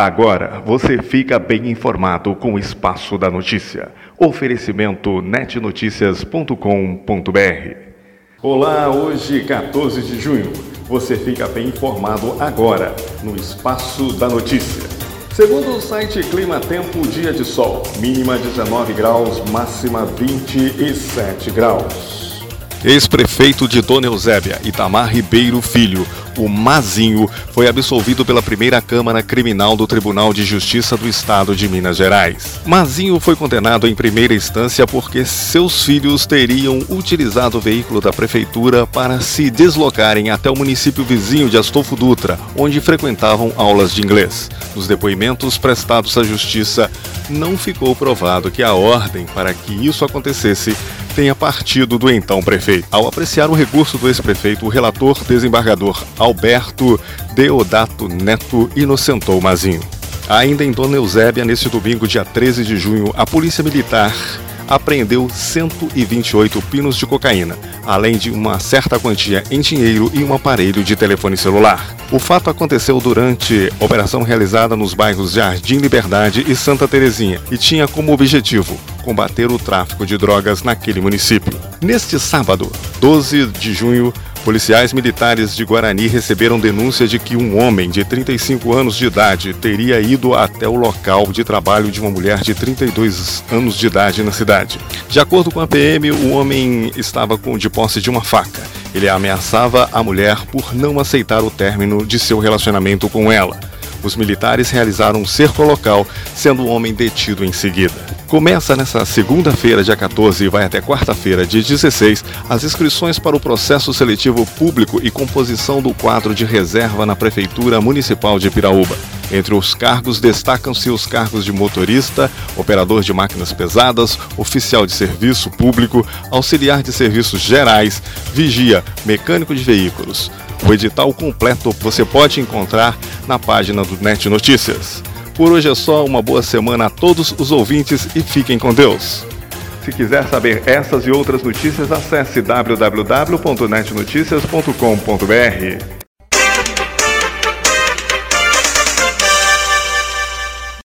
Agora você fica bem informado com o Espaço da Notícia. Oferecimento netnoticias.com.br. Olá, hoje 14 de junho. Você fica bem informado agora no Espaço da Notícia. Segundo o site Clima Tempo, dia de sol, mínima 19 graus, máxima 27 graus. Ex-prefeito de Dona Eusébia, Itamar Ribeiro Filho, o Mazinho, foi absolvido pela primeira Câmara Criminal do Tribunal de Justiça do Estado de Minas Gerais. Mazinho foi condenado em primeira instância porque seus filhos teriam utilizado o veículo da prefeitura para se deslocarem até o município vizinho de Astolfo Dutra, onde frequentavam aulas de inglês. Nos depoimentos prestados à Justiça, não ficou provado que a ordem para que isso acontecesse tenha partido do então prefeito. Ao apreciar o recurso do ex-prefeito, o relator desembargador Alberto Deodato Neto inocentou Mazinho. Ainda em Dona Eusébia, nesse domingo, dia 13 de junho, a Polícia Militar apreendeu 128 pinos de cocaína, além de uma certa quantia em dinheiro e um aparelho de telefone celular. O fato aconteceu durante operação realizada nos bairros Jardim Liberdade e Santa Terezinha e tinha como objetivo combater o tráfico de drogas naquele município. Neste sábado, 12 de junho, Policiais militares de Guarani receberam denúncia de que um homem de 35 anos de idade teria ido até o local de trabalho de uma mulher de 32 anos de idade na cidade. De acordo com a PM, o homem estava de posse de uma faca. Ele ameaçava a mulher por não aceitar o término de seu relacionamento com ela. Os militares realizaram um cerco local, sendo o homem detido em seguida. Começa nesta segunda-feira, dia 14, e vai até quarta-feira, dia 16, as inscrições para o processo seletivo público e composição do quadro de reserva na Prefeitura Municipal de Piraúba. Entre os cargos destacam-se os cargos de motorista, operador de máquinas pesadas, oficial de serviço público, auxiliar de serviços gerais, vigia, mecânico de veículos. O edital completo você pode encontrar na página do Net Notícias. Por hoje é só, uma boa semana a todos os ouvintes e fiquem com Deus. Se quiser saber essas e outras notícias, acesse www.netnoticias.com.br.